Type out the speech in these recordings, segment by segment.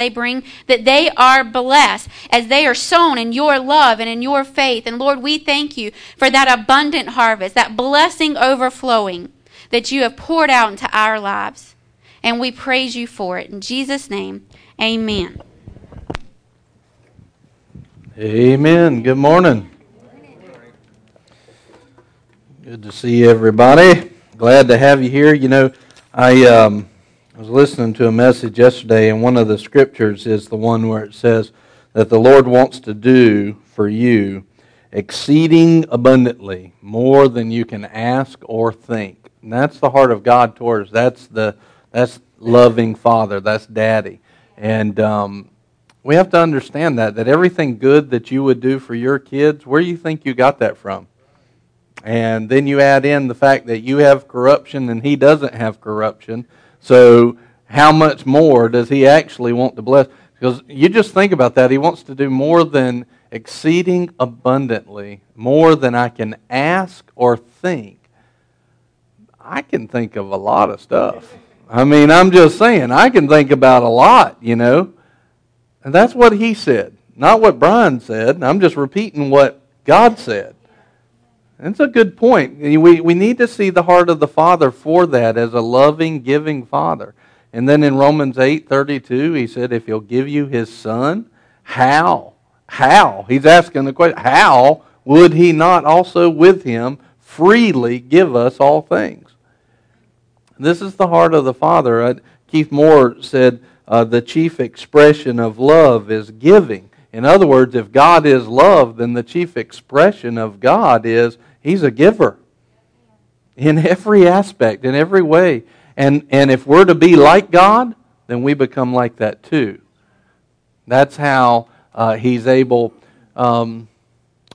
they bring, that they are blessed as they are sown in your love and in your faith. And Lord, we thank you for that abundant harvest, that blessing overflowing that you have poured out into our lives. And we praise you for it. In Jesus' name, amen. Amen. Good morning. Good to see everybody. Glad to have you here. You know, I. Um, I was listening to a message yesterday, and one of the scriptures is the one where it says that the Lord wants to do for you exceeding abundantly, more than you can ask or think. And that's the heart of God towards. That's the that's loving Father. That's Daddy, and um, we have to understand that that everything good that you would do for your kids, where do you think you got that from? And then you add in the fact that you have corruption and He doesn't have corruption so, how much more does he actually want to bless? Because you just think about that. He wants to do more than exceeding abundantly, more than I can ask or think. I can think of a lot of stuff. I mean, I'm just saying, I can think about a lot, you know. And that's what he said, not what Brian said. I'm just repeating what God said. That's a good point. We, we need to see the heart of the Father for that as a loving, giving Father. And then in Romans 8:32, he said, if he'll give you his son, how? How? He's asking the question, how would he not also with him freely give us all things? This is the heart of the Father. Uh, Keith Moore said, uh, the chief expression of love is giving. In other words, if God is love, then the chief expression of God is He's a giver in every aspect, in every way. And, and if we're to be like God, then we become like that too. That's how uh, He's able. Um,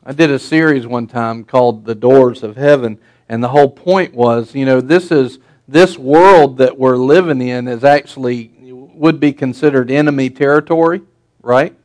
I did a series one time called The Doors of Heaven, and the whole point was you know, this is this world that we're living in is actually would be considered enemy territory, right?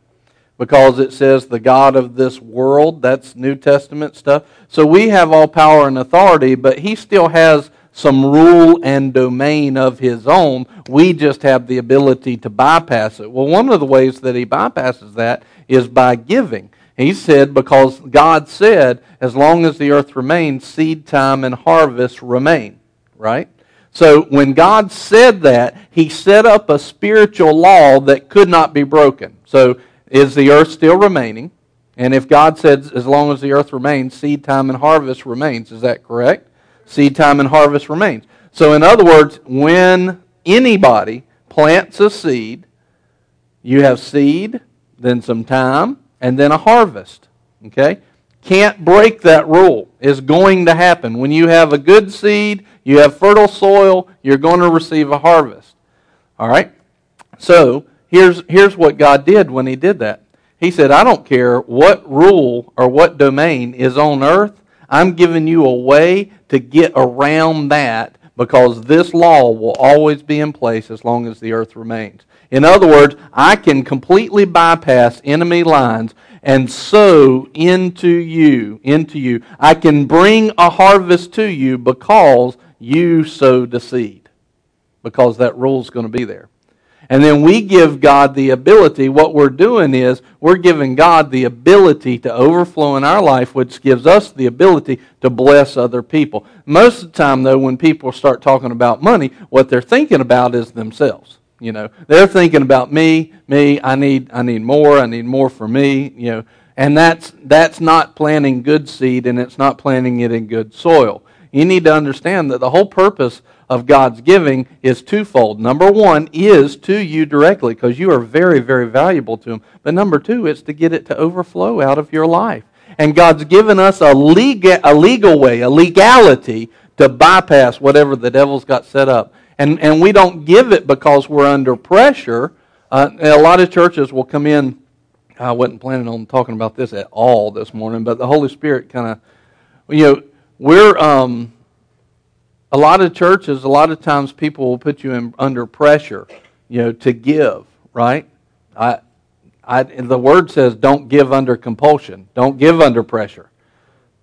Because it says the God of this world. That's New Testament stuff. So we have all power and authority, but he still has some rule and domain of his own. We just have the ability to bypass it. Well, one of the ways that he bypasses that is by giving. He said, because God said, as long as the earth remains, seed time and harvest remain. Right? So when God said that, he set up a spiritual law that could not be broken. So is the earth still remaining? And if God said, as long as the earth remains, seed time and harvest remains, is that correct? Seed time and harvest remains. So, in other words, when anybody plants a seed, you have seed, then some time, and then a harvest. Okay? Can't break that rule. It's going to happen. When you have a good seed, you have fertile soil, you're going to receive a harvest. All right? So, here's, here's what God did when He did that. He said, I don't care what rule or what domain is on earth, I'm giving you a way to get around that because this law will always be in place as long as the earth remains. In other words, I can completely bypass enemy lines and sow into you, into you. I can bring a harvest to you because you sowed the seed. Because that rule is going to be there. And then we give God the ability. What we're doing is we're giving God the ability to overflow in our life, which gives us the ability to bless other people. Most of the time, though, when people start talking about money, what they're thinking about is themselves. You know, they're thinking about me, me. I need, I need more. I need more for me. You know, and that's that's not planting good seed, and it's not planting it in good soil. You need to understand that the whole purpose of God's giving is twofold. Number one is to you directly because you are very, very valuable to Him. But number two, it's to get it to overflow out of your life. And God's given us a legal, a legal way, a legality to bypass whatever the devil's got set up. And, and we don't give it because we're under pressure. Uh, a lot of churches will come in. I wasn't planning on talking about this at all this morning, but the Holy Spirit kind of, you know, we're. Um, a lot of churches, a lot of times people will put you in, under pressure, you know, to give, right? I, I, the word says don't give under compulsion. Don't give under pressure.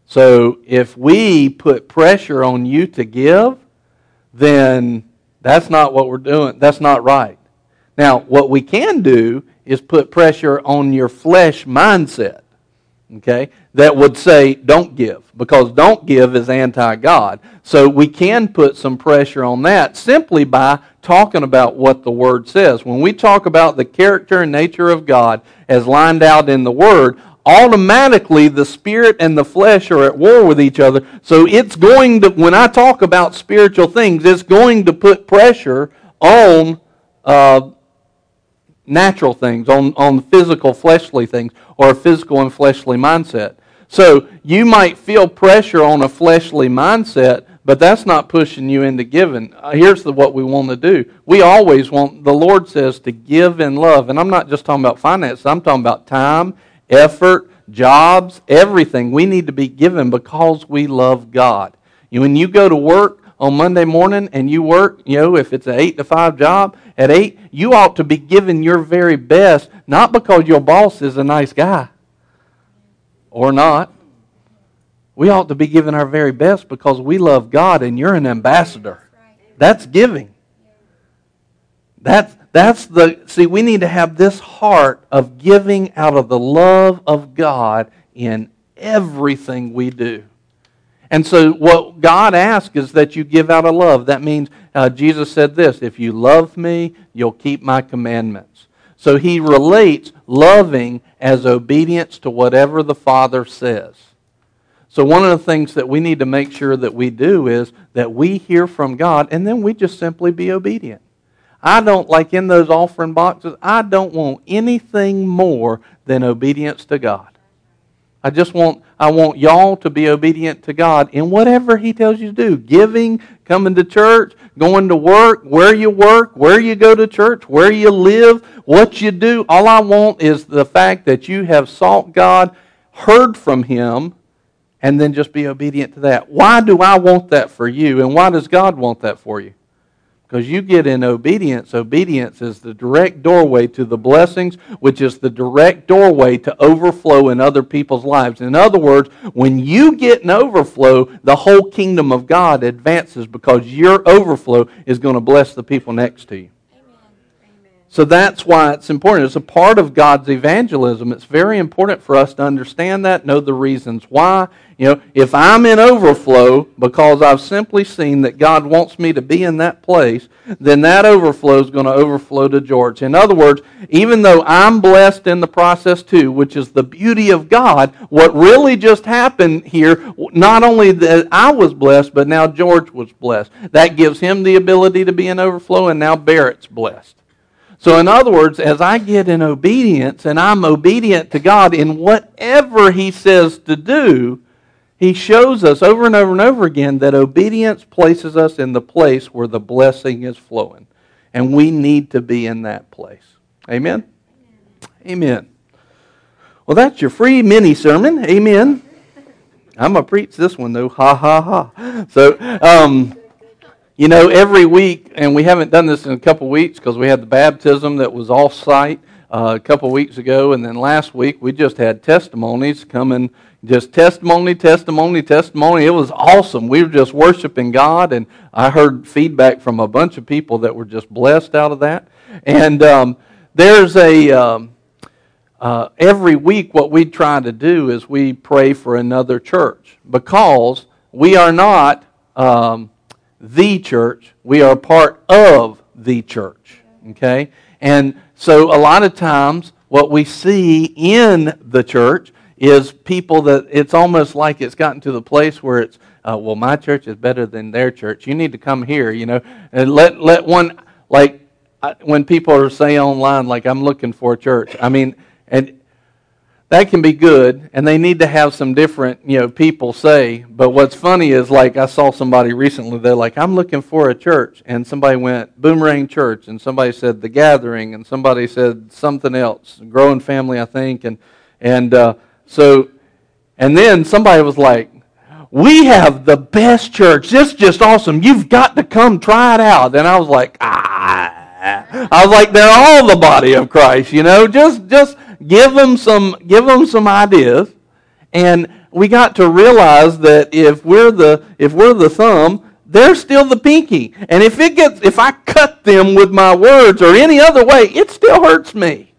So if we put pressure on you to give, then that's not what we're doing. That's not right. Now, what we can do is put pressure on your flesh mindset, okay, that would say, don't give, because don't give is anti God. So we can put some pressure on that simply by talking about what the Word says. When we talk about the character and nature of God as lined out in the Word, automatically the spirit and the flesh are at war with each other. So it's going to, when I talk about spiritual things, it's going to put pressure on uh, natural things, on, on physical, fleshly things, or a physical and fleshly mindset. So you might feel pressure on a fleshly mindset, but that's not pushing you into giving. Uh, here's the, what we want to do. We always want, the Lord says, to give in love. And I'm not just talking about finances, I'm talking about time, effort, jobs, everything. We need to be given because we love God. When you go to work, on Monday morning and you work, you know, if it's an 8 to 5 job, at 8, you ought to be giving your very best, not because your boss is a nice guy or not. We ought to be giving our very best because we love God and you're an ambassador. That's giving. That's, that's the, see, we need to have this heart of giving out of the love of God in everything we do. And so, what God asks is that you give out of love. That means uh, Jesus said this if you love me, you'll keep my commandments. So, he relates loving as obedience to whatever the Father says. So, one of the things that we need to make sure that we do is that we hear from God and then we just simply be obedient. I don't, like in those offering boxes, I don't want anything more than obedience to God. I just want I want y'all to be obedient to God in whatever He tells you to do. Giving, coming to church, going to work, where you work, where you go to church, where you live, what you do. All I want is the fact that you have sought God, heard from Him, and then just be obedient to that. Why do I want that for you, and why does God want that for you? Because you get in obedience. Obedience is the direct doorway to the blessings, which is the direct doorway to overflow in other people's lives. In other words, when you get an overflow, the whole kingdom of God advances because your overflow is going to bless the people next to you. So that's why it's important. It's a part of God's evangelism. It's very important for us to understand that, know the reasons why. You know, if I'm in overflow because I've simply seen that God wants me to be in that place, then that overflow is going to overflow to George. In other words, even though I'm blessed in the process too, which is the beauty of God, what really just happened here, not only that I was blessed, but now George was blessed. That gives him the ability to be in overflow, and now Barrett's blessed. So, in other words, as I get in obedience and I'm obedient to God in whatever He says to do, He shows us over and over and over again that obedience places us in the place where the blessing is flowing. And we need to be in that place. Amen? Amen. Well, that's your free mini sermon. Amen. I'm going to preach this one, though. Ha, ha, ha. So, um, you know, every week, and we haven't done this in a couple weeks because we had the baptism that was off site uh, a couple weeks ago, and then last week we just had testimonies coming, just testimony, testimony, testimony. It was awesome. We were just worshiping God, and I heard feedback from a bunch of people that were just blessed out of that. And um, there's a. Um, uh, every week, what we try to do is we pray for another church because we are not um, the church. We are part of the church. Okay? And so a lot of times what we see in the church is people that it's almost like it's gotten to the place where it's uh, well my church is better than their church you need to come here you know and let let one like when people are saying online like i'm looking for a church i mean and that can be good, and they need to have some different, you know, people say. But what's funny is, like, I saw somebody recently. They're like, "I'm looking for a church," and somebody went Boomerang Church, and somebody said The Gathering, and somebody said something else, Growing Family, I think, and and uh, so, and then somebody was like, "We have the best church. This is just awesome. You've got to come try it out." And I was like, "Ah." I was like, they're all the body of Christ, you know. Just, just give them some give them some ideas and we got to realize that if we're the if we're the thumb they're still the pinky. And if it gets if I cut them with my words or any other way, it still hurts me.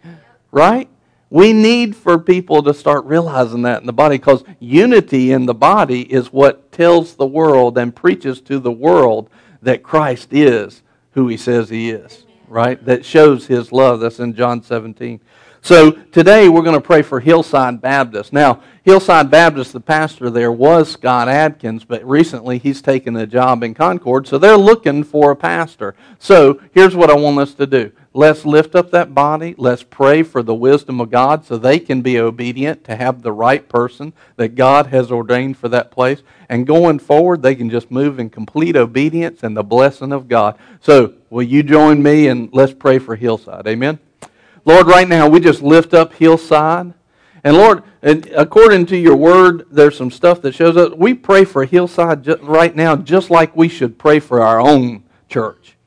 Right? We need for people to start realizing that in the body because unity in the body is what tells the world and preaches to the world that Christ is who he says he is, right? That shows his love. That's in John 17. So today we're going to pray for Hillside Baptist. Now, Hillside Baptist, the pastor there was Scott Adkins, but recently he's taken a job in Concord, so they're looking for a pastor. So here's what I want us to do. Let's lift up that body. Let's pray for the wisdom of God so they can be obedient to have the right person that God has ordained for that place. And going forward, they can just move in complete obedience and the blessing of God. So, will you join me and let's pray for Hillside? Amen. Lord, right now we just lift up Hillside. And Lord, according to your word, there's some stuff that shows up. We pray for Hillside right now just like we should pray for our own church.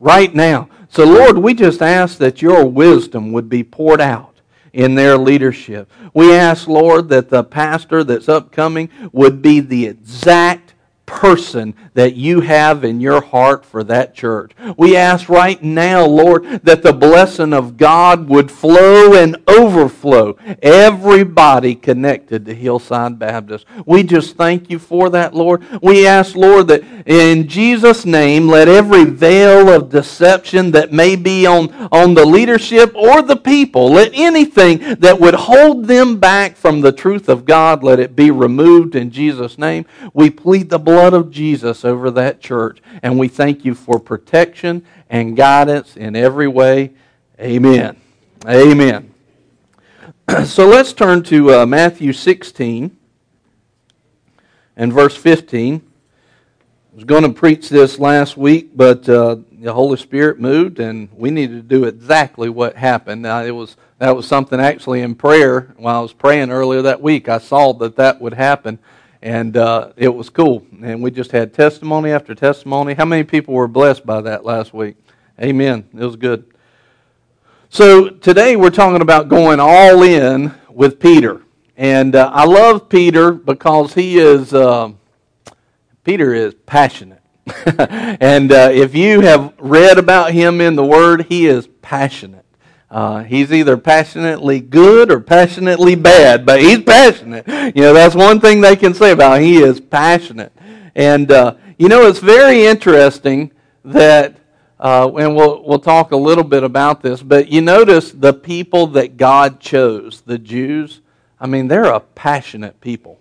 Right now. So, Lord, we just ask that your wisdom would be poured out in their leadership. We ask, Lord, that the pastor that's upcoming would be the exact person that you have in your heart for that church. We ask right now, Lord, that the blessing of God would flow and overflow everybody connected to Hillside Baptist. We just thank you for that, Lord. We ask, Lord, that in Jesus' name, let every veil of deception that may be on, on the leadership or the people, let anything that would hold them back from the truth of God, let it be removed in Jesus' name. We plead the blood blood of Jesus over that church. And we thank you for protection and guidance in every way. Amen. Amen. So let's turn to uh, Matthew 16 and verse 15. I was going to preach this last week, but uh, the Holy Spirit moved, and we needed to do exactly what happened. Now, it was that was something actually in prayer while I was praying earlier that week. I saw that that would happen, and uh, it was cool. And we just had testimony after testimony. How many people were blessed by that last week? Amen. It was good. So today we're talking about going all in with Peter, and uh, I love Peter because he is uh, Peter is passionate. and uh, if you have read about him in the Word, he is passionate. Uh, he's either passionately good or passionately bad, but he's passionate. You know, that's one thing they can say about him. He is passionate. And, uh, you know, it's very interesting that, uh, and we'll, we'll talk a little bit about this, but you notice the people that God chose, the Jews, I mean, they're a passionate people.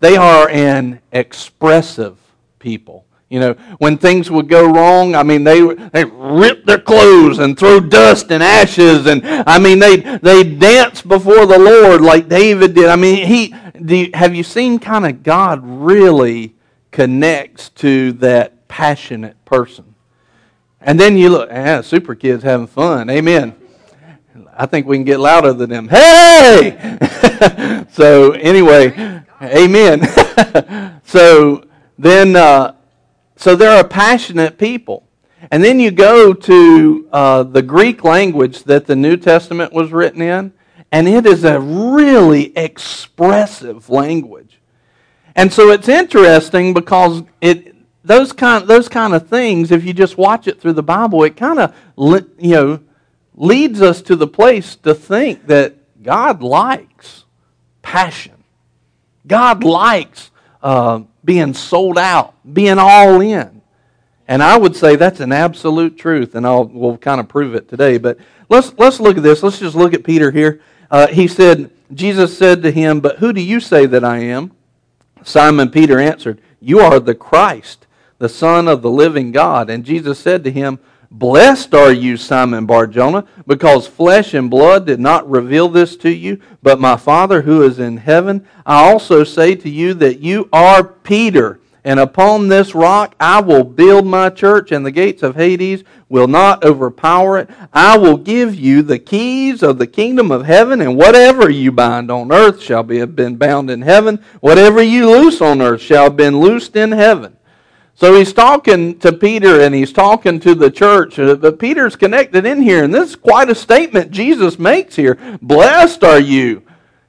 They are an expressive people. You know, when things would go wrong, I mean, they they rip their clothes and throw dust and ashes, and I mean, they they dance before the Lord like David did. I mean, he you, have you seen kind of God really connects to that passionate person, and then you look, ah, super kids having fun, amen. I think we can get louder than them. Hey! so anyway, amen. so then. Uh, so they're a passionate people. And then you go to uh, the Greek language that the New Testament was written in, and it is a really expressive language. And so it's interesting because it those kind those kind of things, if you just watch it through the Bible, it kind of you know leads us to the place to think that God likes passion. God likes uh, being sold out, being all in. And I would say that's an absolute truth, and I'll we'll kind of prove it today. But let's let's look at this. Let's just look at Peter here. Uh, he said, Jesus said to him, "But who do you say that I am?" Simon Peter answered, "You are the Christ, the Son of the living God." And Jesus said to him, Blessed are you, Simon Barjona, because flesh and blood did not reveal this to you, but my Father who is in heaven. I also say to you that you are Peter, and upon this rock I will build my church, and the gates of Hades will not overpower it. I will give you the keys of the kingdom of heaven, and whatever you bind on earth shall be been bound in heaven. Whatever you loose on earth shall have been loosed in heaven. So he's talking to Peter and he's talking to the church, uh, but Peter's connected in here, and this is quite a statement Jesus makes here. Blessed are you,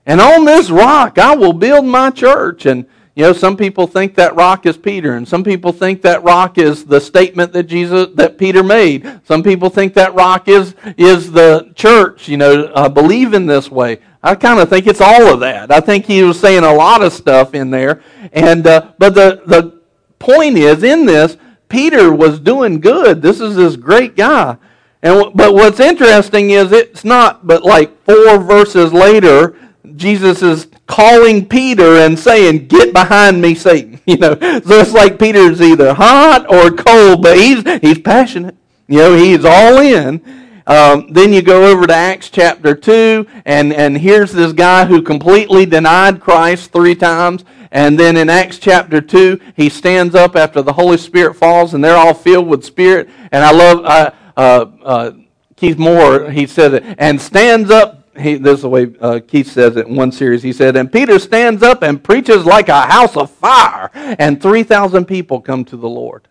and on this rock I will build my church. And you know, some people think that rock is Peter, and some people think that rock is the statement that Jesus that Peter made. Some people think that rock is is the church. You know, uh, believe in this way. I kind of think it's all of that. I think he was saying a lot of stuff in there, and uh, but the the point is in this, Peter was doing good. This is this great guy, and but what's interesting is it's not but like four verses later, Jesus is calling Peter and saying, "Get behind me, Satan." You know, so it's like Peter's either hot or cold, but he's he's passionate. You know, he's all in. Um, then you go over to Acts chapter 2, and, and here's this guy who completely denied Christ three times. And then in Acts chapter 2, he stands up after the Holy Spirit falls, and they're all filled with Spirit. And I love uh, uh, uh, Keith Moore, he said it, and stands up he, this is the way uh, Keith says it in one series. He said, And Peter stands up and preaches like a house of fire, and 3,000 people come to the Lord.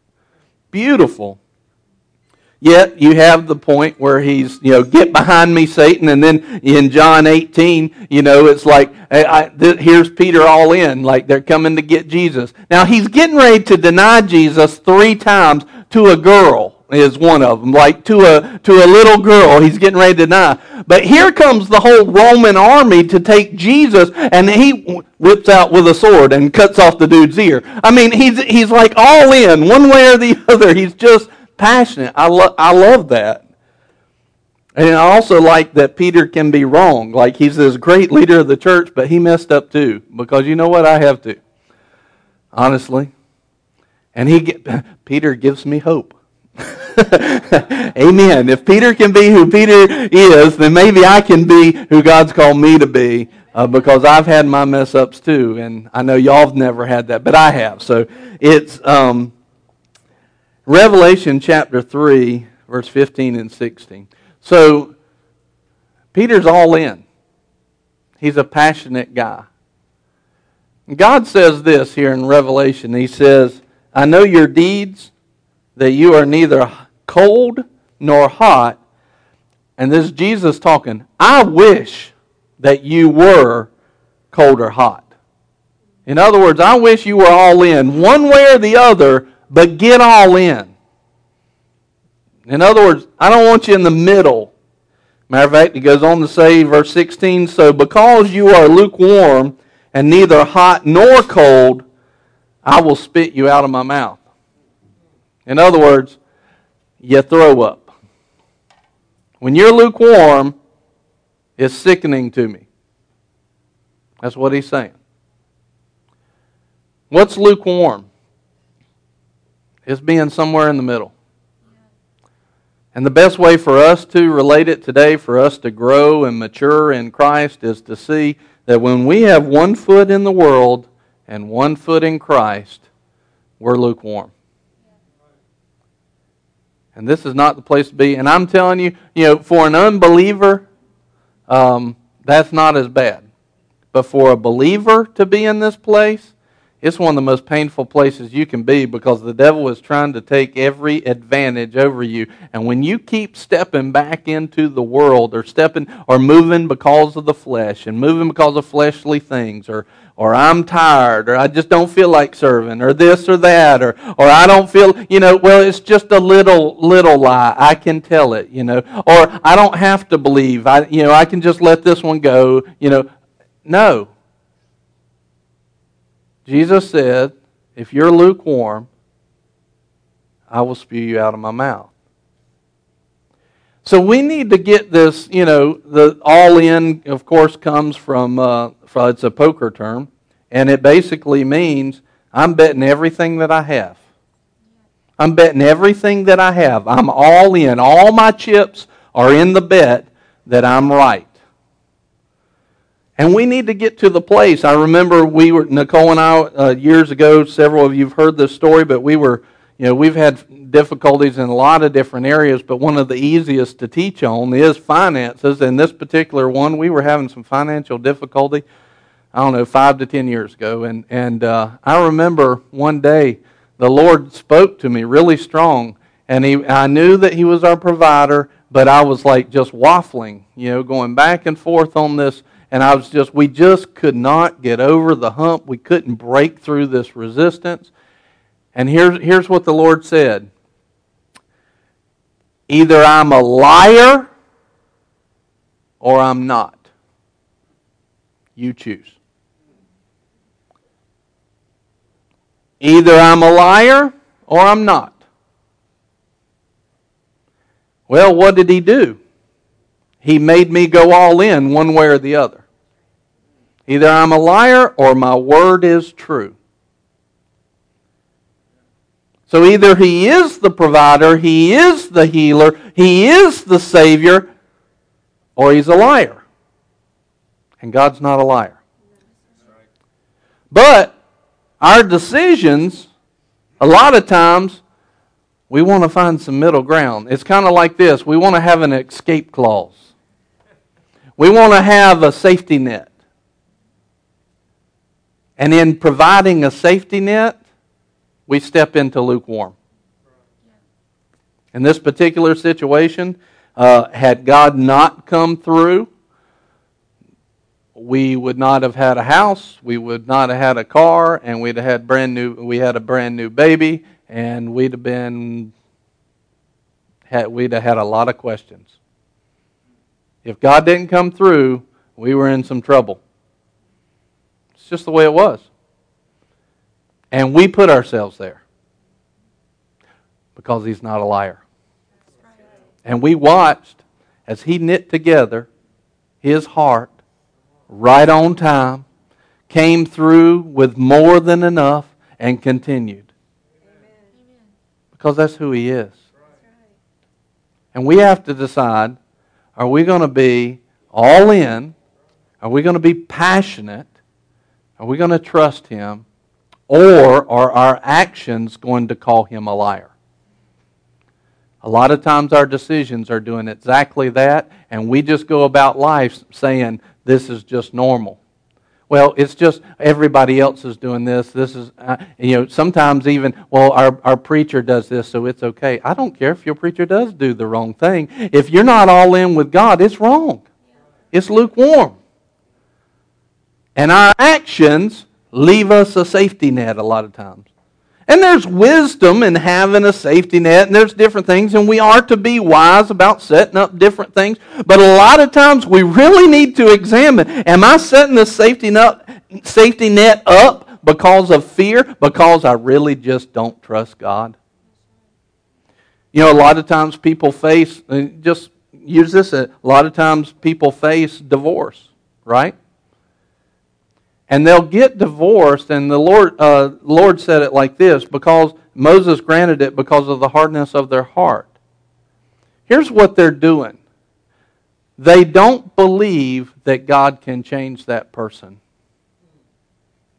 Beautiful. Yet you have the point where he's, you know, get behind me, Satan. And then in John 18, you know, it's like, I, I, th- here's Peter all in, like they're coming to get Jesus. Now he's getting ready to deny Jesus three times to a girl is one of them, like to a, to a little girl he's getting ready to deny. But here comes the whole Roman army to take Jesus, and he whips out with a sword and cuts off the dude's ear. I mean, he's, he's like all in, one way or the other. He's just passionate. I, lo- I love that. And I also like that Peter can be wrong. Like he's this great leader of the church, but he messed up too. Because you know what? I have to. Honestly. And he get, Peter gives me hope. Amen. If Peter can be who Peter is, then maybe I can be who God's called me to be uh, because I've had my mess ups too. And I know y'all have never had that, but I have. So it's um, Revelation chapter 3, verse 15 and 16. So Peter's all in, he's a passionate guy. God says this here in Revelation. He says, I know your deeds that you are neither cold nor hot. And this is Jesus talking. I wish that you were cold or hot. In other words, I wish you were all in, one way or the other, but get all in. In other words, I don't want you in the middle. Matter of fact, he goes on to say, verse 16, so because you are lukewarm and neither hot nor cold, I will spit you out of my mouth. In other words, you throw up. When you're lukewarm, it's sickening to me. That's what he's saying. What's lukewarm? It's being somewhere in the middle. And the best way for us to relate it today, for us to grow and mature in Christ, is to see that when we have one foot in the world and one foot in Christ, we're lukewarm. And this is not the place to be. And I'm telling you, you know, for an unbeliever, um, that's not as bad. But for a believer to be in this place, it's one of the most painful places you can be because the devil is trying to take every advantage over you. And when you keep stepping back into the world or stepping or moving because of the flesh and moving because of fleshly things or or I'm tired, or I just don't feel like serving, or this or that, or, or I don't feel, you know, well, it's just a little, little lie. I can tell it, you know, or I don't have to believe. I, you know, I can just let this one go, you know. No. Jesus said, if you're lukewarm, I will spew you out of my mouth. So we need to get this, you know, the all in, of course, comes from, uh, from, it's a poker term, and it basically means I'm betting everything that I have. I'm betting everything that I have. I'm all in. All my chips are in the bet that I'm right. And we need to get to the place. I remember we were, Nicole and I, uh, years ago, several of you have heard this story, but we were, you know, we've had difficulties in a lot of different areas, but one of the easiest to teach on is finances. And this particular one, we were having some financial difficulty, I don't know, five to ten years ago. And, and uh, I remember one day the Lord spoke to me really strong. And he, I knew that He was our provider, but I was like just waffling, you know, going back and forth on this. And I was just, we just could not get over the hump. We couldn't break through this resistance. And here's, here's what the Lord said Either I'm a liar or I'm not. You choose. Either I'm a liar or I'm not. Well, what did he do? He made me go all in one way or the other. Either I'm a liar or my word is true. So either he is the provider, he is the healer, he is the savior, or he's a liar. And God's not a liar. But our decisions, a lot of times, we want to find some middle ground. It's kind of like this we want to have an escape clause, we want to have a safety net. And in providing a safety net, we step into lukewarm. In this particular situation, uh, had God not come through, we would not have had a house, we would not have had a car, and we'd have had brand new. We had a brand new baby, and we'd have been. Had, we'd have had a lot of questions. If God didn't come through, we were in some trouble. It's just the way it was. And we put ourselves there because He's not a liar. And we watched as He knit together His heart right on time, came through with more than enough, and continued. Because that's who He is. And we have to decide are we going to be all in? Are we going to be passionate? Are we going to trust Him? Or are our actions going to call Him a liar? A lot of times our decisions are doing exactly that, and we just go about life saying, this is just normal. Well, it's just everybody else is doing this. This is, uh, you know, sometimes even, well, our, our preacher does this, so it's okay. I don't care if your preacher does do the wrong thing. If you're not all in with God, it's wrong. It's lukewarm. And our actions leave us a safety net a lot of times. And there's wisdom in having a safety net, and there's different things, and we are to be wise about setting up different things. But a lot of times we really need to examine am I setting the safety net, safety net up because of fear? Because I really just don't trust God? You know, a lot of times people face, uh, just use this, a lot of times people face divorce, right? And they'll get divorced. And the Lord, uh, Lord said it like this because Moses granted it because of the hardness of their heart. Here's what they're doing they don't believe that God can change that person.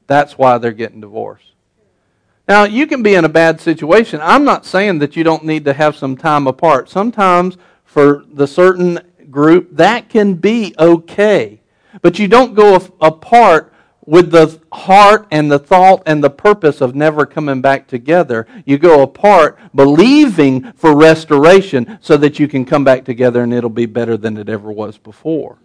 That's why they're getting divorced. Now, you can be in a bad situation. I'm not saying that you don't need to have some time apart. Sometimes, for the certain group, that can be okay. But you don't go apart with the heart and the thought and the purpose of never coming back together. You go apart believing for restoration so that you can come back together and it'll be better than it ever was before.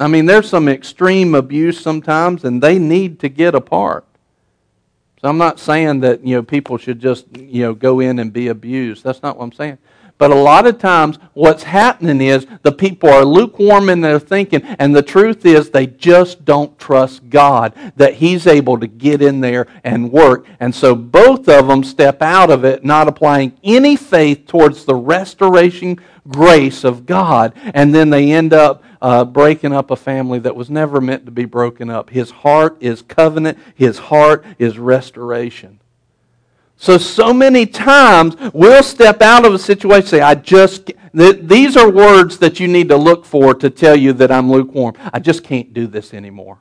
I mean, there's some extreme abuse sometimes, and they need to get apart. So I'm not saying that you know people should just you know go in and be abused. That's not what I'm saying. But a lot of times, what's happening is the people are lukewarm in their thinking, and the truth is they just don't trust God that He's able to get in there and work. And so both of them step out of it, not applying any faith towards the restoration grace of God, and then they end up uh, breaking up a family that was never meant to be broken up. His heart is covenant, His heart is restoration. So, so many times we'll step out of a situation say, I just, these are words that you need to look for to tell you that I'm lukewarm. I just can't do this anymore.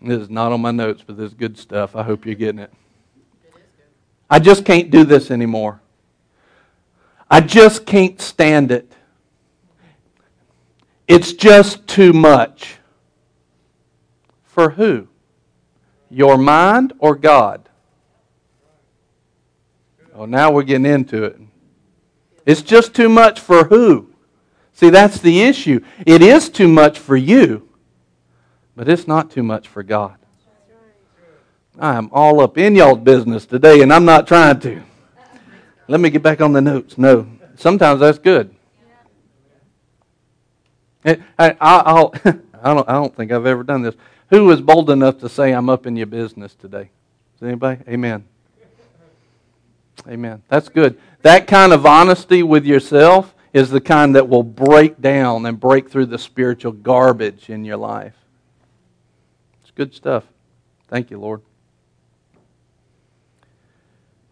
This is not on my notes, but this is good stuff. I hope you're getting it. I just can't do this anymore. I just can't stand it. It's just too much. For who? Your mind or God? Oh, now we're getting into it. It's just too much for who? See, that's the issue. It is too much for you, but it's not too much for God. I am all up in y'all's business today, and I'm not trying to. Let me get back on the notes. No, sometimes that's good. I, I'll, I, don't, I don't think I've ever done this. Who is bold enough to say, I'm up in your business today? Is anybody? Amen. Amen. That's good. That kind of honesty with yourself is the kind that will break down and break through the spiritual garbage in your life. It's good stuff. Thank you, Lord.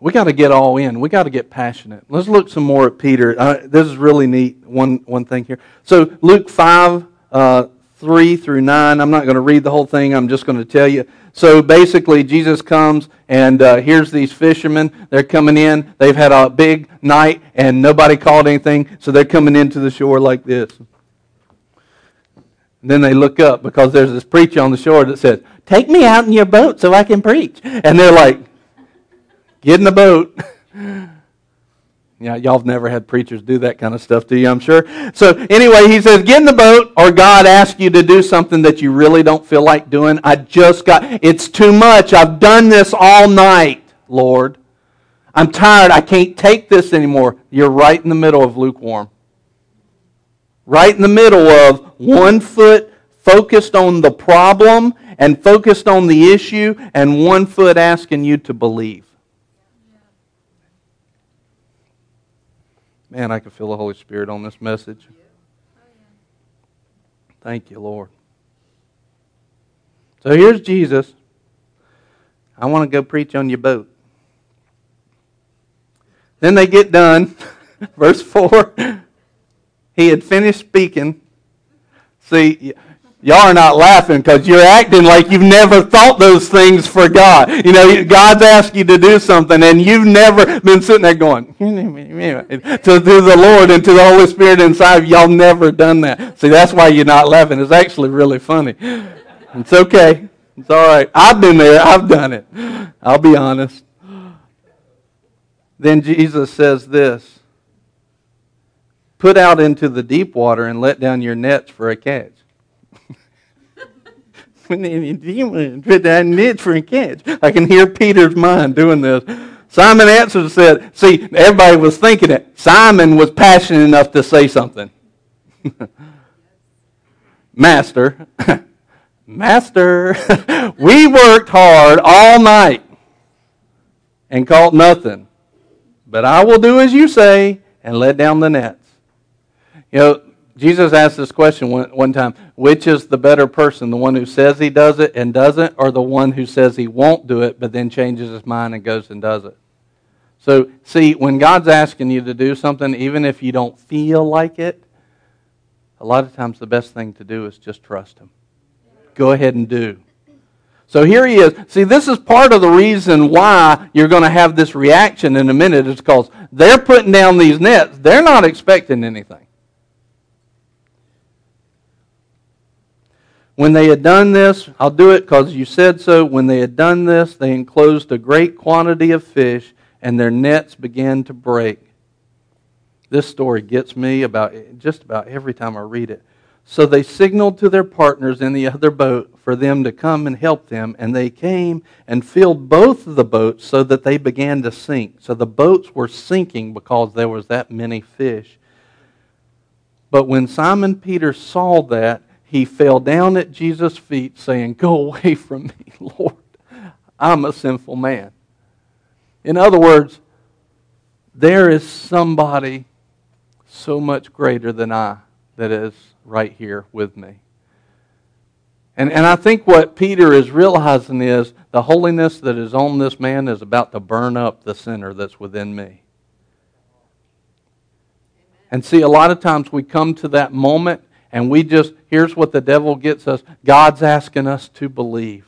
We got to get all in. We got to get passionate. Let's look some more at Peter. Uh, this is really neat. One one thing here. So Luke five uh, three through nine. I'm not going to read the whole thing. I'm just going to tell you. So basically, Jesus comes and uh, here's these fishermen. They're coming in. They've had a big night and nobody caught anything, so they're coming into the shore like this. And then they look up because there's this preacher on the shore that says, "Take me out in your boat so I can preach." And they're like Get in the boat. Yeah, y'all have never had preachers do that kind of stuff, do you? I'm sure. So anyway, he says, get in the boat, or God asks you to do something that you really don't feel like doing. I just got, it's too much. I've done this all night, Lord. I'm tired. I can't take this anymore. You're right in the middle of lukewarm. Right in the middle of one foot focused on the problem and focused on the issue, and one foot asking you to believe. Man, I can feel the Holy Spirit on this message. Thank you, Lord. So here's Jesus. I want to go preach on your boat. Then they get done. Verse 4. He had finished speaking. See, Y'all are not laughing because you're acting like you've never thought those things for God. You know, God's asked you to do something and you've never been sitting there going, to, to the Lord and to the Holy Spirit inside. Y'all never done that. See, that's why you're not laughing. It's actually really funny. It's okay. It's all right. I've been there. I've done it. I'll be honest. Then Jesus says this Put out into the deep water and let down your nets for a catch put that in for a catch. I can hear Peter's mind doing this. Simon answered and said, See, everybody was thinking it. Simon was passionate enough to say something. Master, Master, we worked hard all night and caught nothing. But I will do as you say and let down the nets. You know, Jesus asked this question one, one time which is the better person, the one who says he does it and doesn't, or the one who says he won't do it but then changes his mind and goes and does it? So, see, when God's asking you to do something, even if you don't feel like it, a lot of times the best thing to do is just trust Him. Go ahead and do. So here he is. See, this is part of the reason why you're going to have this reaction in a minute, is because they're putting down these nets. They're not expecting anything. When they had done this, I'll do it because you said so. When they had done this, they enclosed a great quantity of fish, and their nets began to break. This story gets me about just about every time I read it. So they signaled to their partners in the other boat for them to come and help them, and they came and filled both of the boats so that they began to sink. So the boats were sinking because there was that many fish. But when Simon Peter saw that, he fell down at Jesus' feet, saying, Go away from me, Lord. I'm a sinful man. In other words, there is somebody so much greater than I that is right here with me. And, and I think what Peter is realizing is the holiness that is on this man is about to burn up the sinner that's within me. And see, a lot of times we come to that moment and we just, here's what the devil gets us God's asking us to believe.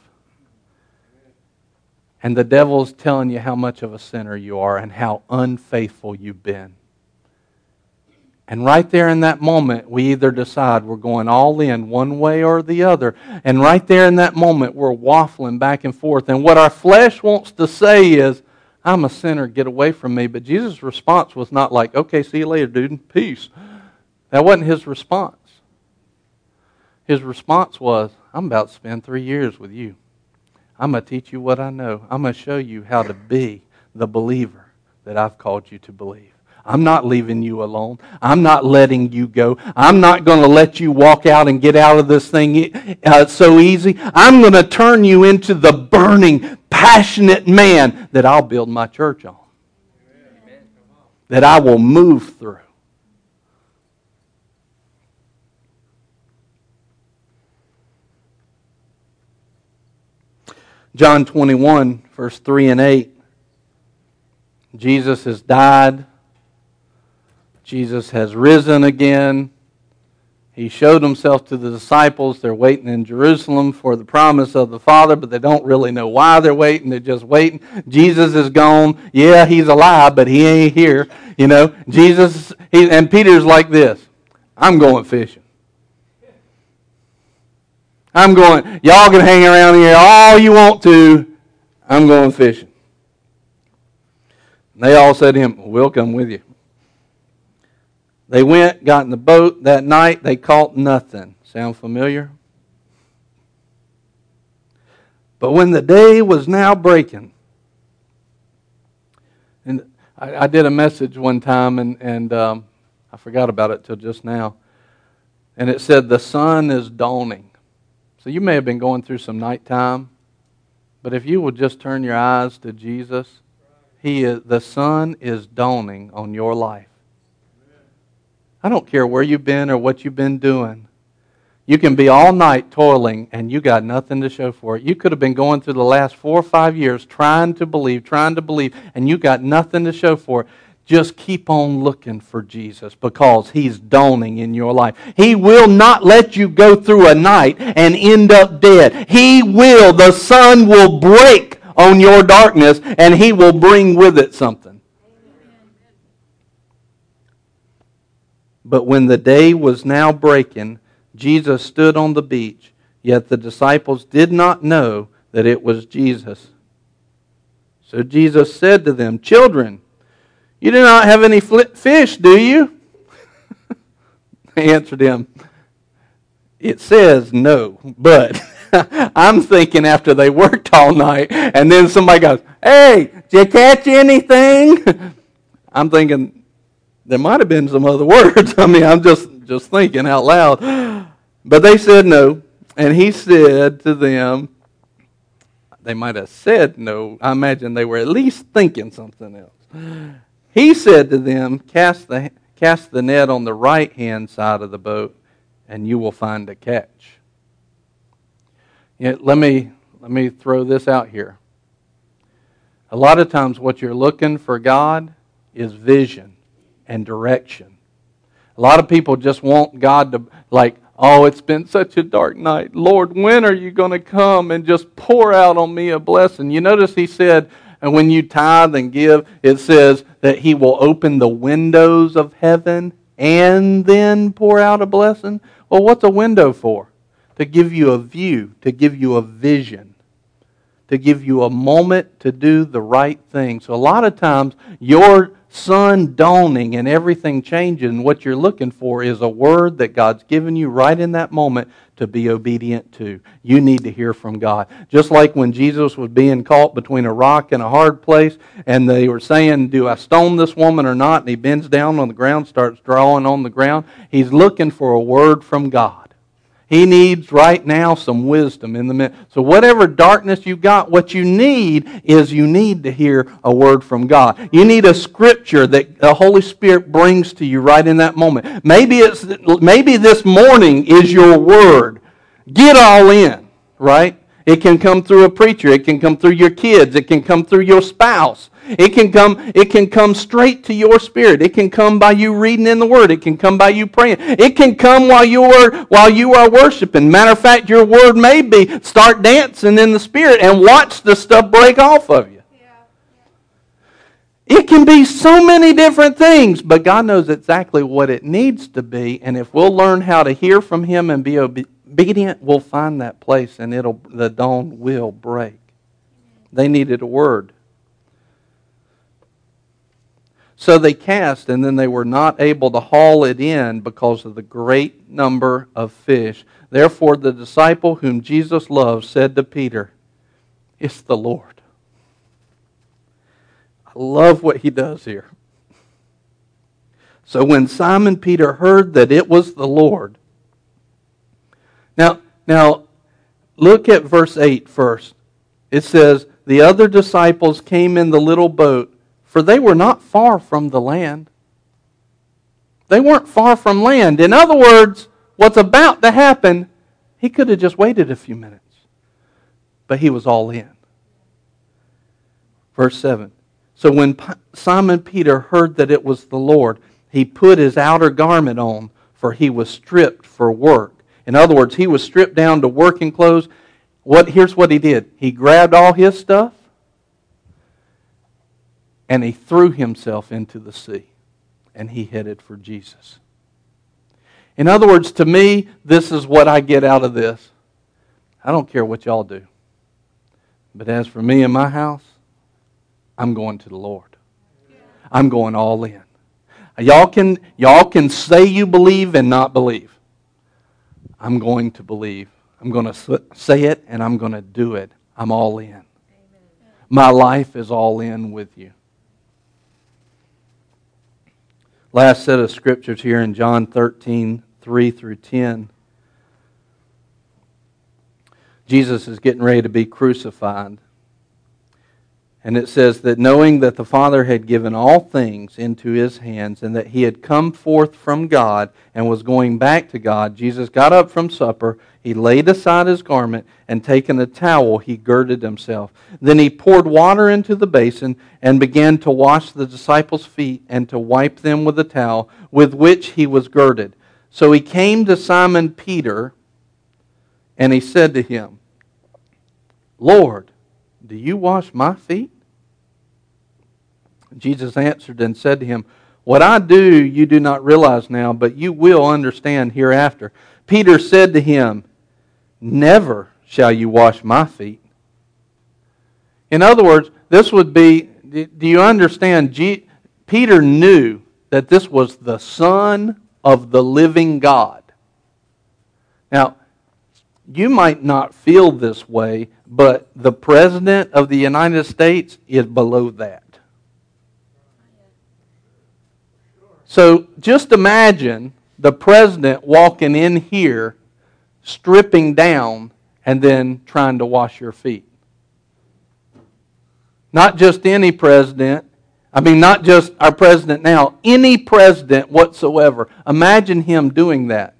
And the devil's telling you how much of a sinner you are and how unfaithful you've been. And right there in that moment, we either decide we're going all in one way or the other. And right there in that moment, we're waffling back and forth. And what our flesh wants to say is, I'm a sinner, get away from me. But Jesus' response was not like, okay, see you later, dude, peace. That wasn't his response. His response was, I'm about to spend three years with you. I'm going to teach you what I know. I'm going to show you how to be the believer that I've called you to believe. I'm not leaving you alone. I'm not letting you go. I'm not going to let you walk out and get out of this thing uh, so easy. I'm going to turn you into the burning, passionate man that I'll build my church on, that I will move through. John 21, verse 3 and 8. Jesus has died. Jesus has risen again. He showed himself to the disciples. They're waiting in Jerusalem for the promise of the Father, but they don't really know why they're waiting. They're just waiting. Jesus is gone. Yeah, he's alive, but he ain't here. You know, Jesus, he, and Peter's like this I'm going fishing. I'm going, y'all can hang around here all you want to. I'm going fishing. And they all said to him, We'll come with you. They went, got in the boat that night. They caught nothing. Sound familiar? But when the day was now breaking, and I, I did a message one time, and, and um, I forgot about it till just now. And it said, The sun is dawning. So you may have been going through some nighttime, but if you will just turn your eyes to Jesus, he is, the sun is dawning on your life. I don't care where you've been or what you've been doing. You can be all night toiling and you got nothing to show for it. You could have been going through the last four or five years trying to believe, trying to believe, and you got nothing to show for it. Just keep on looking for Jesus because He's dawning in your life. He will not let you go through a night and end up dead. He will. The sun will break on your darkness and He will bring with it something. But when the day was now breaking, Jesus stood on the beach, yet the disciples did not know that it was Jesus. So Jesus said to them, Children, you do not have any fish, do you? they answered him, It says no, but I'm thinking after they worked all night, and then somebody goes, Hey, did you catch anything? I'm thinking there might have been some other words. I mean, I'm just, just thinking out loud. But they said no, and he said to them, they might have said no. I imagine they were at least thinking something else. He said to them, Cast the, cast the net on the right hand side of the boat, and you will find a catch. let, me, let me throw this out here. A lot of times, what you're looking for God is vision and direction. A lot of people just want God to, like, oh, it's been such a dark night. Lord, when are you going to come and just pour out on me a blessing? You notice he said, and when you tithe and give, it says that He will open the windows of heaven and then pour out a blessing. Well, what's a window for? To give you a view, to give you a vision, to give you a moment to do the right thing. So, a lot of times, your sun dawning and everything changing, what you're looking for is a word that God's given you right in that moment to be obedient to. You need to hear from God. Just like when Jesus was being caught between a rock and a hard place, and they were saying, Do I stone this woman or not? And he bends down on the ground, starts drawing on the ground. He's looking for a word from God. He needs right now some wisdom in the midst. So whatever darkness you got, what you need is you need to hear a word from God. You need a scripture that the Holy Spirit brings to you right in that moment. Maybe it's maybe this morning is your word. Get all in, right? It can come through a preacher, it can come through your kids, it can come through your spouse. It can come, it can come straight to your spirit. It can come by you reading in the Word. It can come by you praying. It can come while you are while you are worshiping. Matter of fact, your word may be start dancing in the Spirit and watch the stuff break off of you. It can be so many different things, but God knows exactly what it needs to be. And if we'll learn how to hear from Him and be obedient, we'll find that place and it'll the dawn will break. They needed a word. So they cast, and then they were not able to haul it in because of the great number of fish. Therefore, the disciple whom Jesus loved said to Peter, It's the Lord. I love what he does here. So when Simon Peter heard that it was the Lord, now, now look at verse 8 first. It says, The other disciples came in the little boat, for they were not far from the land. They weren't far from land. In other words, what's about to happen, he could have just waited a few minutes. But he was all in. Verse 7. So when Simon Peter heard that it was the Lord, he put his outer garment on, for he was stripped for work. In other words, he was stripped down to working clothes. What, here's what he did he grabbed all his stuff and he threw himself into the sea and he headed for Jesus. In other words, to me, this is what I get out of this. I don't care what y'all do. But as for me and my house, I'm going to the Lord. I'm going all in. Y'all can, y'all can say you believe and not believe. I'm going to believe. I'm going to say it and I'm going to do it. I'm all in. My life is all in with you. Last set of scriptures here in John 13, 3 through 10. Jesus is getting ready to be crucified. And it says that knowing that the Father had given all things into his hands and that he had come forth from God and was going back to God, Jesus got up from supper. He laid aside his garment and taking a towel, he girded himself. Then he poured water into the basin and began to wash the disciples' feet and to wipe them with the towel with which he was girded. So he came to Simon Peter and he said to him, Lord, do you wash my feet? Jesus answered and said to him, What I do you do not realize now, but you will understand hereafter. Peter said to him, Never shall you wash my feet. In other words, this would be do you understand? Peter knew that this was the Son of the living God. Now, you might not feel this way, but the President of the United States is below that. So just imagine the president walking in here, stripping down, and then trying to wash your feet. Not just any president. I mean, not just our president now, any president whatsoever. Imagine him doing that.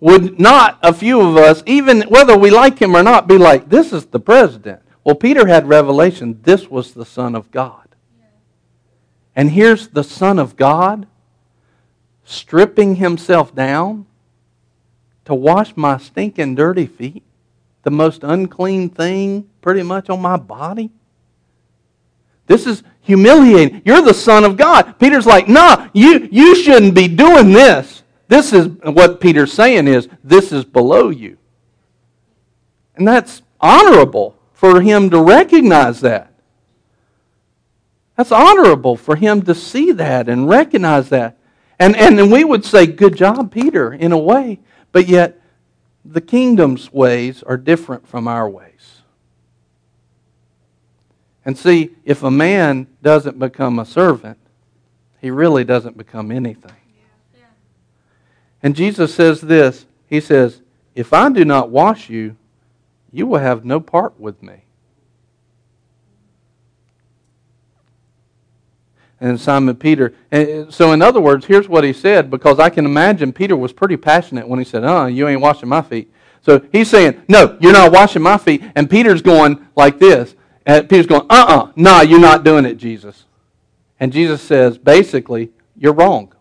Would not a few of us, even whether we like him or not, be like, this is the president? Well, Peter had revelation. This was the Son of God. And here's the Son of God stripping himself down to wash my stinking dirty feet, the most unclean thing pretty much on my body. This is humiliating. You're the Son of God. Peter's like, nah, you, you shouldn't be doing this. This is what Peter's saying is, this is below you. And that's honorable for him to recognize that. That's honorable for him to see that and recognize that. And, and we would say, good job, Peter, in a way. But yet, the kingdom's ways are different from our ways. And see, if a man doesn't become a servant, he really doesn't become anything. And Jesus says this He says, If I do not wash you, you will have no part with me. And Simon Peter. And so, in other words, here's what he said because I can imagine Peter was pretty passionate when he said, "Uh, you ain't washing my feet." So he's saying, "No, you're not washing my feet," and Peter's going like this. And Peter's going, "Uh-uh, nah, you're not doing it, Jesus." And Jesus says, basically, "You're wrong."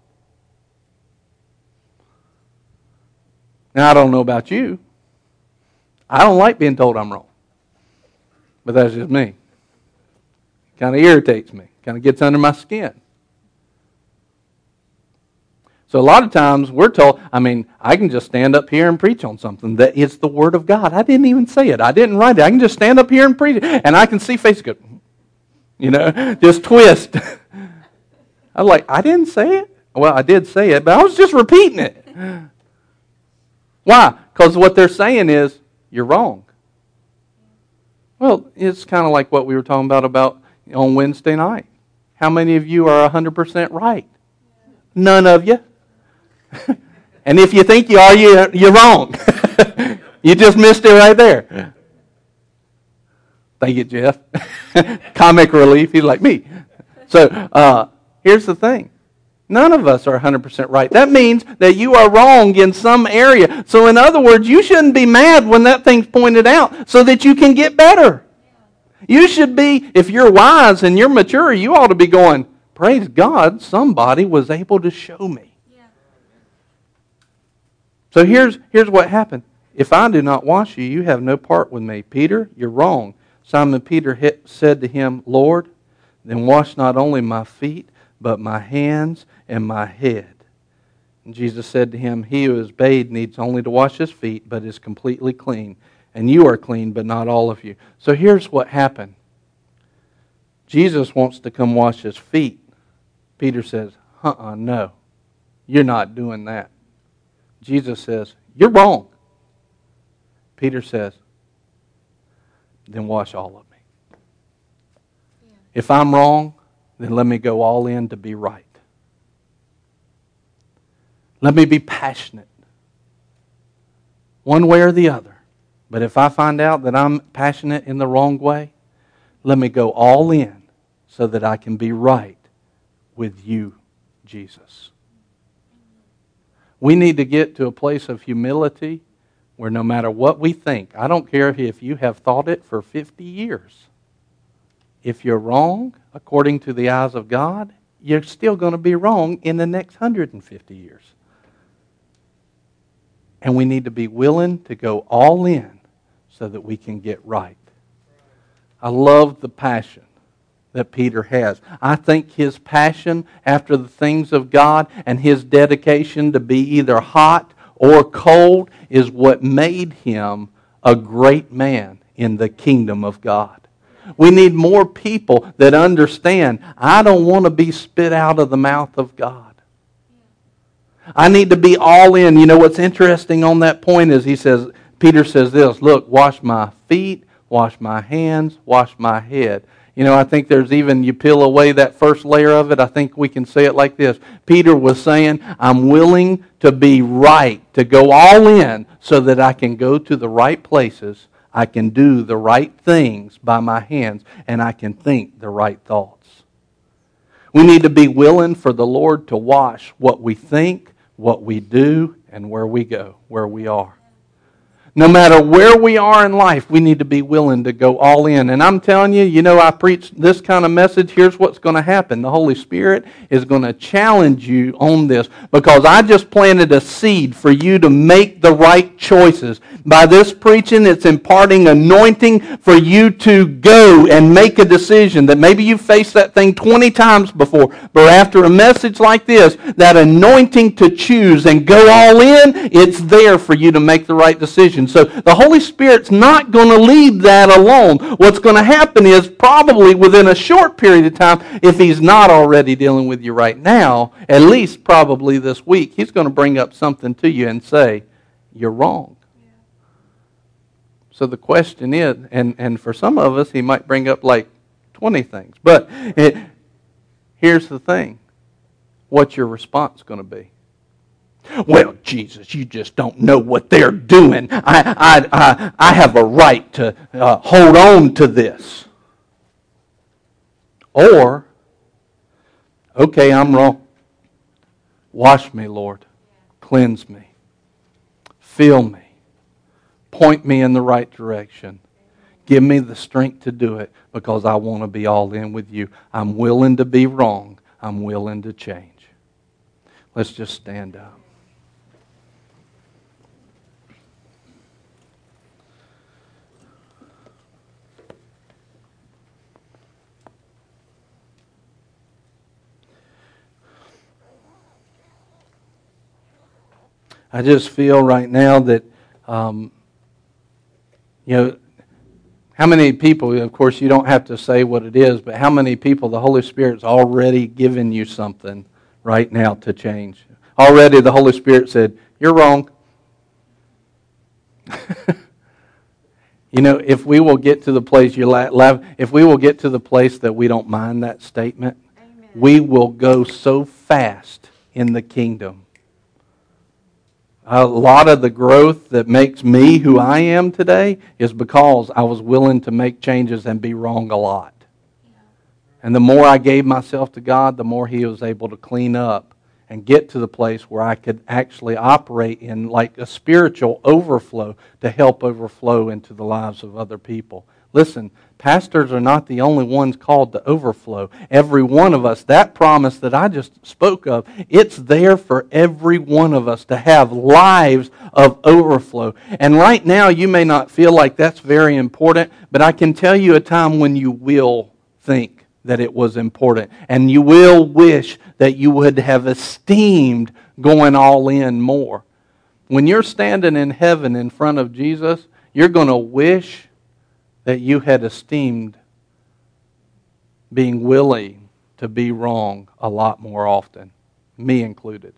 Now I don't know about you. I don't like being told I'm wrong, but that's just me. Kind of irritates me kind of gets under my skin. So a lot of times we're told, I mean, I can just stand up here and preach on something that is the Word of God. I didn't even say it. I didn't write it. I can just stand up here and preach it. And I can see faces go, you know, just twist. I'm like, I didn't say it. Well, I did say it, but I was just repeating it. Why? Because what they're saying is, you're wrong. Well, it's kind of like what we were talking about about on Wednesday night. How many of you are 100% right? None of you. and if you think you are, you, you're wrong. you just missed it right there. Thank you, Jeff. Comic relief. He's like me. So uh, here's the thing. None of us are 100% right. That means that you are wrong in some area. So, in other words, you shouldn't be mad when that thing's pointed out so that you can get better. You should be, if you're wise and you're mature, you ought to be going, Praise God, somebody was able to show me. So here's, here's what happened. If I do not wash you, you have no part with me. Peter, you're wrong. Simon Peter said to him, Lord, then wash not only my feet, but my hands and my head. And Jesus said to him, He who is bathed needs only to wash his feet, but is completely clean. And you are clean, but not all of you. So here's what happened Jesus wants to come wash his feet. Peter says, Uh uh, no, you're not doing that. Jesus says, You're wrong. Peter says, Then wash all of me. Yeah. If I'm wrong, then let me go all in to be right. Let me be passionate, one way or the other. But if I find out that I'm passionate in the wrong way, let me go all in so that I can be right with you, Jesus. We need to get to a place of humility where no matter what we think, I don't care if you have thought it for 50 years, if you're wrong according to the eyes of God, you're still going to be wrong in the next 150 years. And we need to be willing to go all in so that we can get right. I love the passion that Peter has. I think his passion after the things of God and his dedication to be either hot or cold is what made him a great man in the kingdom of God. We need more people that understand I don't want to be spit out of the mouth of God. I need to be all in. You know what's interesting on that point is he says, Peter says this Look, wash my feet, wash my hands, wash my head. You know, I think there's even, you peel away that first layer of it, I think we can say it like this. Peter was saying, I'm willing to be right, to go all in so that I can go to the right places, I can do the right things by my hands, and I can think the right thoughts. We need to be willing for the Lord to wash what we think, what we do, and where we go, where we are. No matter where we are in life, we need to be willing to go all in. And I'm telling you, you know, I preach this kind of message. Here's what's going to happen the Holy Spirit is going to challenge you on this because I just planted a seed for you to make the right choices. By this preaching, it's imparting anointing for you to go and make a decision that maybe you faced that thing 20 times before, but after a message like this, that anointing to choose and go all in, it's there for you to make the right decision. So the Holy Spirit's not going to leave that alone. What's going to happen is probably within a short period of time, if he's not already dealing with you right now, at least probably this week, he's going to bring up something to you and say, You're wrong. So the question is, and, and for some of us, he might bring up like 20 things. But it, here's the thing what's your response going to be? Well, Jesus, you just don't know what they're doing. I, I, I, I have a right to uh, hold on to this. Or, okay, I'm wrong. Wash me, Lord. Cleanse me. Fill me. Point me in the right direction. Give me the strength to do it because I want to be all in with you. I'm willing to be wrong. I'm willing to change. Let's just stand up. I just feel right now that, um, you know, How many people, of course, you don't have to say what it is, but how many people the Holy Spirit's already given you something right now to change? Already the Holy Spirit said, You're wrong. you know, if we will get to the place you la- if we will get to the place that we don't mind that statement, Amen. we will go so fast in the kingdom a lot of the growth that makes me who I am today is because I was willing to make changes and be wrong a lot. And the more I gave myself to God, the more He was able to clean up and get to the place where I could actually operate in like a spiritual overflow to help overflow into the lives of other people. Listen, pastors are not the only ones called to overflow. Every one of us, that promise that I just spoke of, it's there for every one of us to have lives of overflow. And right now, you may not feel like that's very important, but I can tell you a time when you will think that it was important. And you will wish that you would have esteemed going all in more. When you're standing in heaven in front of Jesus, you're going to wish that you had esteemed being willing to be wrong a lot more often, me included.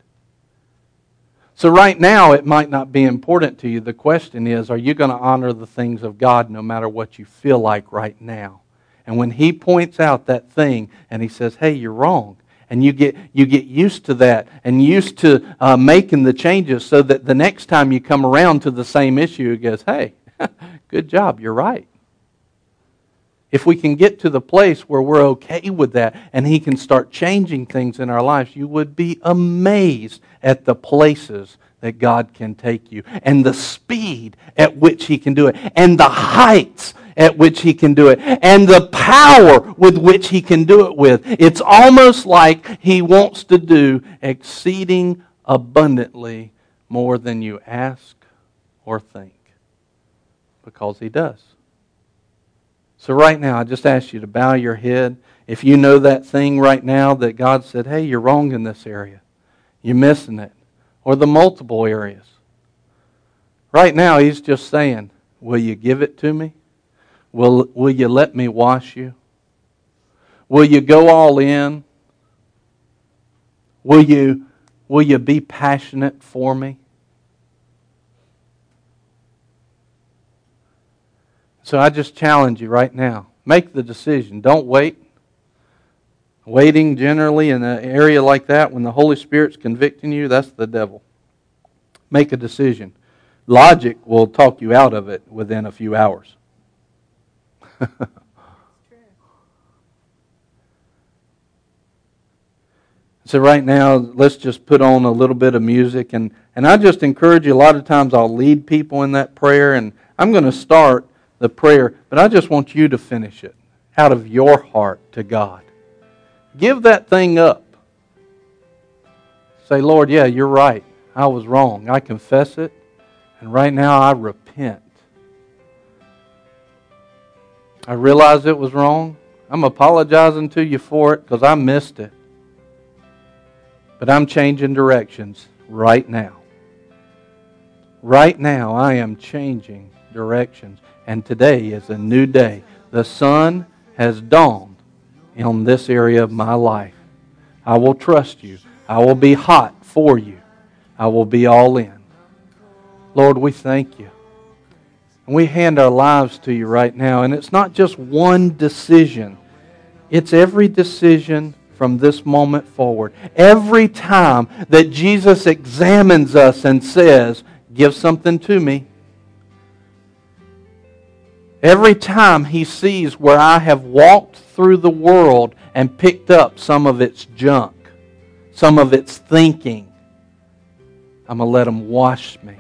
So, right now, it might not be important to you. The question is are you going to honor the things of God no matter what you feel like right now? And when He points out that thing and He says, hey, you're wrong, and you get, you get used to that and used to uh, making the changes so that the next time you come around to the same issue, it goes, hey, good job, you're right. If we can get to the place where we're okay with that and He can start changing things in our lives, you would be amazed at the places that God can take you and the speed at which He can do it and the heights at which He can do it and the power with which He can do it with. It's almost like He wants to do exceeding abundantly more than you ask or think because He does. So, right now, I just ask you to bow your head. If you know that thing right now that God said, hey, you're wrong in this area, you're missing it, or the multiple areas. Right now, He's just saying, Will you give it to me? Will, will you let me wash you? Will you go all in? Will you, will you be passionate for me? So I just challenge you right now. Make the decision. Don't wait. Waiting generally in an area like that when the Holy Spirit's convicting you, that's the devil. Make a decision. Logic will talk you out of it within a few hours. so right now, let's just put on a little bit of music and, and I just encourage you a lot of times I'll lead people in that prayer and I'm going to start the prayer, but I just want you to finish it out of your heart to God. Give that thing up. Say, Lord, yeah, you're right. I was wrong. I confess it. And right now I repent. I realize it was wrong. I'm apologizing to you for it because I missed it. But I'm changing directions right now. Right now, I am changing directions and today is a new day. The sun has dawned on this area of my life. I will trust you. I will be hot for you. I will be all in. Lord, we thank you. And we hand our lives to you right now. And it's not just one decision, it's every decision from this moment forward. Every time that Jesus examines us and says, Give something to me, Every time he sees where I have walked through the world and picked up some of its junk, some of its thinking, I'm going to let him wash me,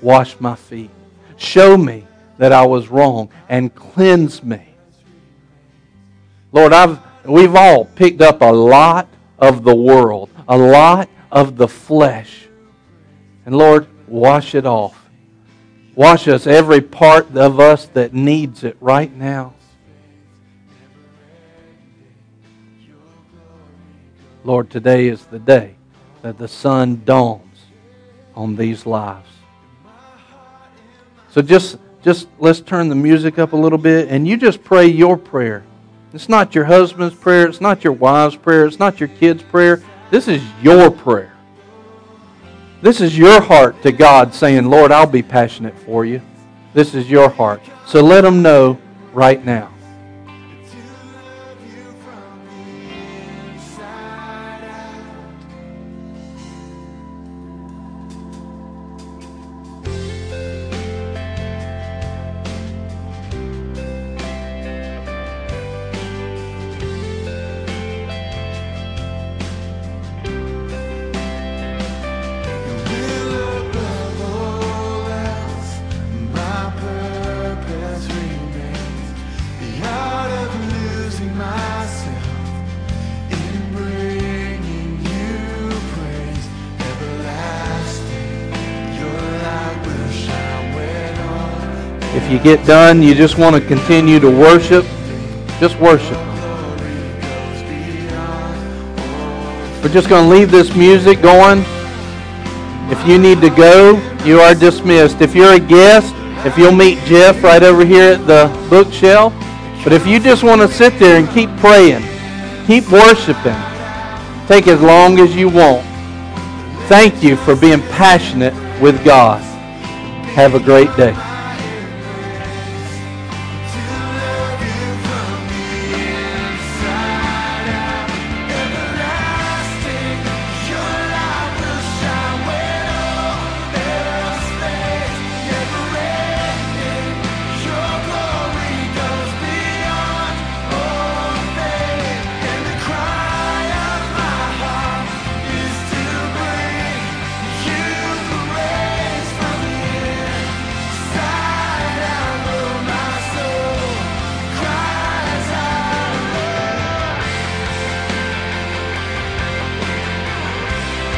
wash my feet, show me that I was wrong, and cleanse me. Lord, I've, we've all picked up a lot of the world, a lot of the flesh. And Lord, wash it off Wash us, every part of us that needs it right now. Lord, today is the day that the sun dawns on these lives. So just just let's turn the music up a little bit and you just pray your prayer. It's not your husband's prayer, it's not your wife's prayer, it's not your kid's prayer. This is your prayer. This is your heart to God saying, Lord, I'll be passionate for you. This is your heart. So let them know right now. You get done, you just want to continue to worship, just worship. We're just going to leave this music going. If you need to go, you are dismissed. If you're a guest, if you'll meet Jeff right over here at the bookshelf. But if you just want to sit there and keep praying, keep worshiping, take as long as you want. Thank you for being passionate with God. Have a great day.